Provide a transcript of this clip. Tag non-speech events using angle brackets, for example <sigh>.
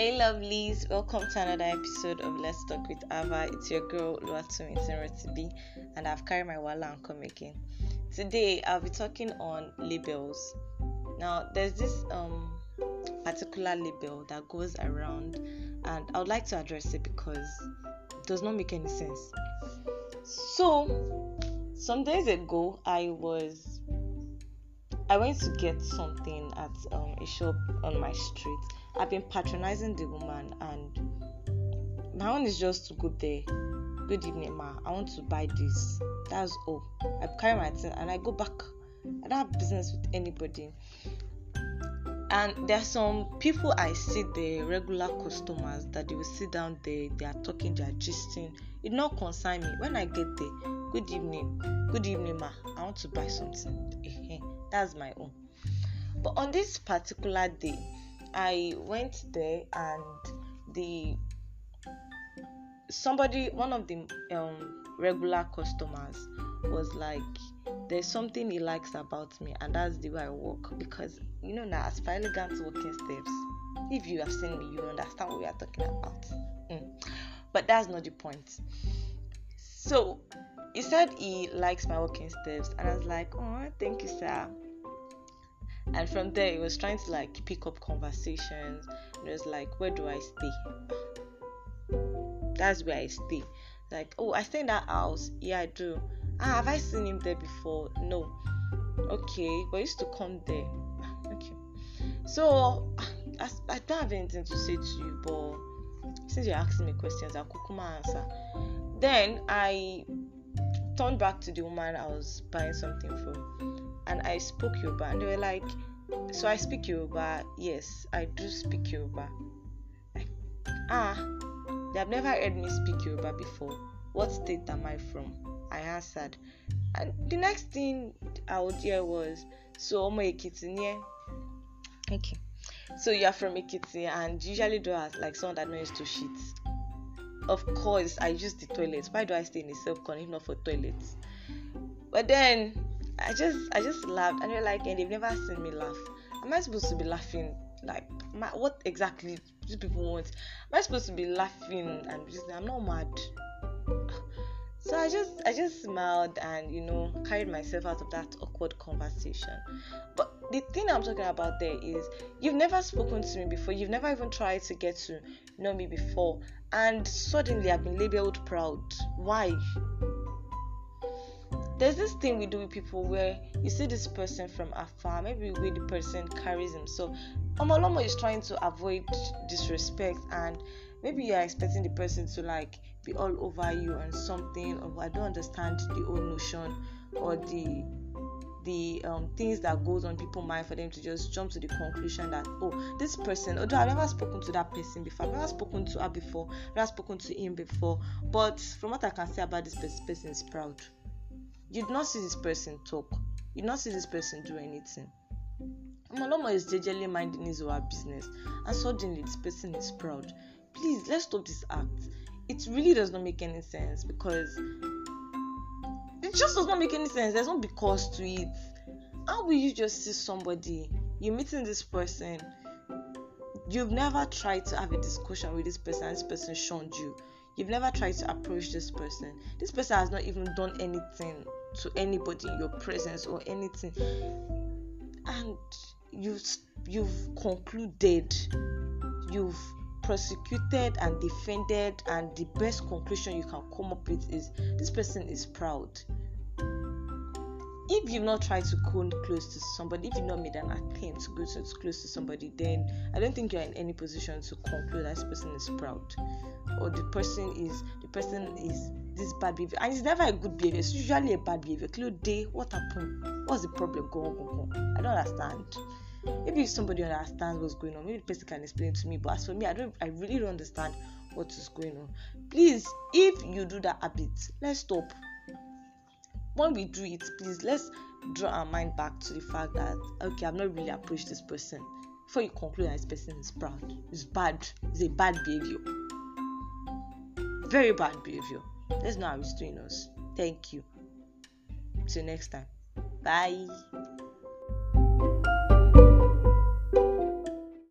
Hey lovelies, welcome to another episode of Let's Talk with Ava. It's your girl Luatumi Recipe, and I've carried my wallet and come again. Today I'll be talking on labels. Now there's this um particular label that goes around, and I would like to address it because it does not make any sense. So some days ago I was I went to get something at um, a shop on my street I've been patronizing the woman, and my own is just to go there. Good evening, ma. I want to buy this. That's all. I carry my thing and I go back. I don't have business with anybody. And there are some people I see, the regular customers, that they will sit down there, they are talking, they are gisting. It not concern me. When I get there, good evening, good evening, ma. I want to buy something. That's my own. But on this particular day, I went there and the somebody one of the um, regular customers was like there's something he likes about me and that's the way I walk because you know now as for elegant walking steps if you have seen me you understand what we are talking about. Mm. but that's not the point. So he said he likes my walking steps and I was like oh thank you sir and from there it was trying to like pick up conversations. And it was like where do i stay? That's where i stay. Like oh i stay in that house. Yeah i do. Ah have i seen him there before? No. Okay but used to come there. <laughs> Okay. So I, I don't have anything to say to you but since you're asking me questions i'll kukuma answer. Then i turned back to the woman i was buying something from and I spoke Yoruba, and they were like, "So I speak Yoruba? Yes, I do speak Yoruba." Like, ah, they have never heard me speak Yoruba before. What state am I from? I answered, and the next thing I would hear was, "So Omo Ekiti near." Okay, so you're from Ekiti, and usually do as like someone that knows to shit. Of course, I use the toilet. Why do I stay in a self-con if not for toilets? But then I just I just laughed and they're like and they've never seen me laugh. Am I supposed to be laughing? Like my, what exactly do people want? Am I supposed to be laughing and just I'm not mad. <laughs> So I just I just smiled and you know carried myself out of that awkward conversation. But the thing I'm talking about there is you've never spoken to me before, you've never even tried to get to know me before, and suddenly I've been labeled proud. Why? There's this thing we do with people where you see this person from afar, maybe way the person carries himself. Omolomo is trying to avoid disrespect, and maybe you're expecting the person to like be all over you on something, or I don't understand the old notion or the the um, things that goes on people's mind for them to just jump to the conclusion that oh this person although I've never spoken to that person before I've never spoken to her before I've never spoken to him before but from what I can say about this person, person is proud you'd not see this person talk. You'd not see this person do anything. Maloma is jejely minding his her business and suddenly this person is proud. Please let's stop this act. It really does not make any sense because it just does not make any sense. There's no because to it. How will you just see somebody you're meeting this person you've never tried to have a discussion with this person this person shunned you. You've never tried to approach this person. This person has not even done anything to anybody in your presence or anything. And you've you've concluded you've prosecuted and defended and the best conclusion you can come up with is this person is proud if you've not tried to go close to somebody if you've not made an attempt to go close to somebody then i don't think you're in any position to conclude that this person is proud. Or the person is the person is this bad behavior. And it's never a good behavior. It's usually a bad behavior. Clear day what happened? What's the problem? Go on go on. I don't understand. Maybe if somebody understands what's going on maybe the person can explain to me. But as for me i don't i really don't understand what is going on. Please if you do that habit let's stop when we do it please let's draw our mind back to the fact that okay i've not really approached this person before you conclude that this person is proud it's bad it's a bad behavior very bad behavior Let's know how it's doing us. Thank you. Till next time. Bye.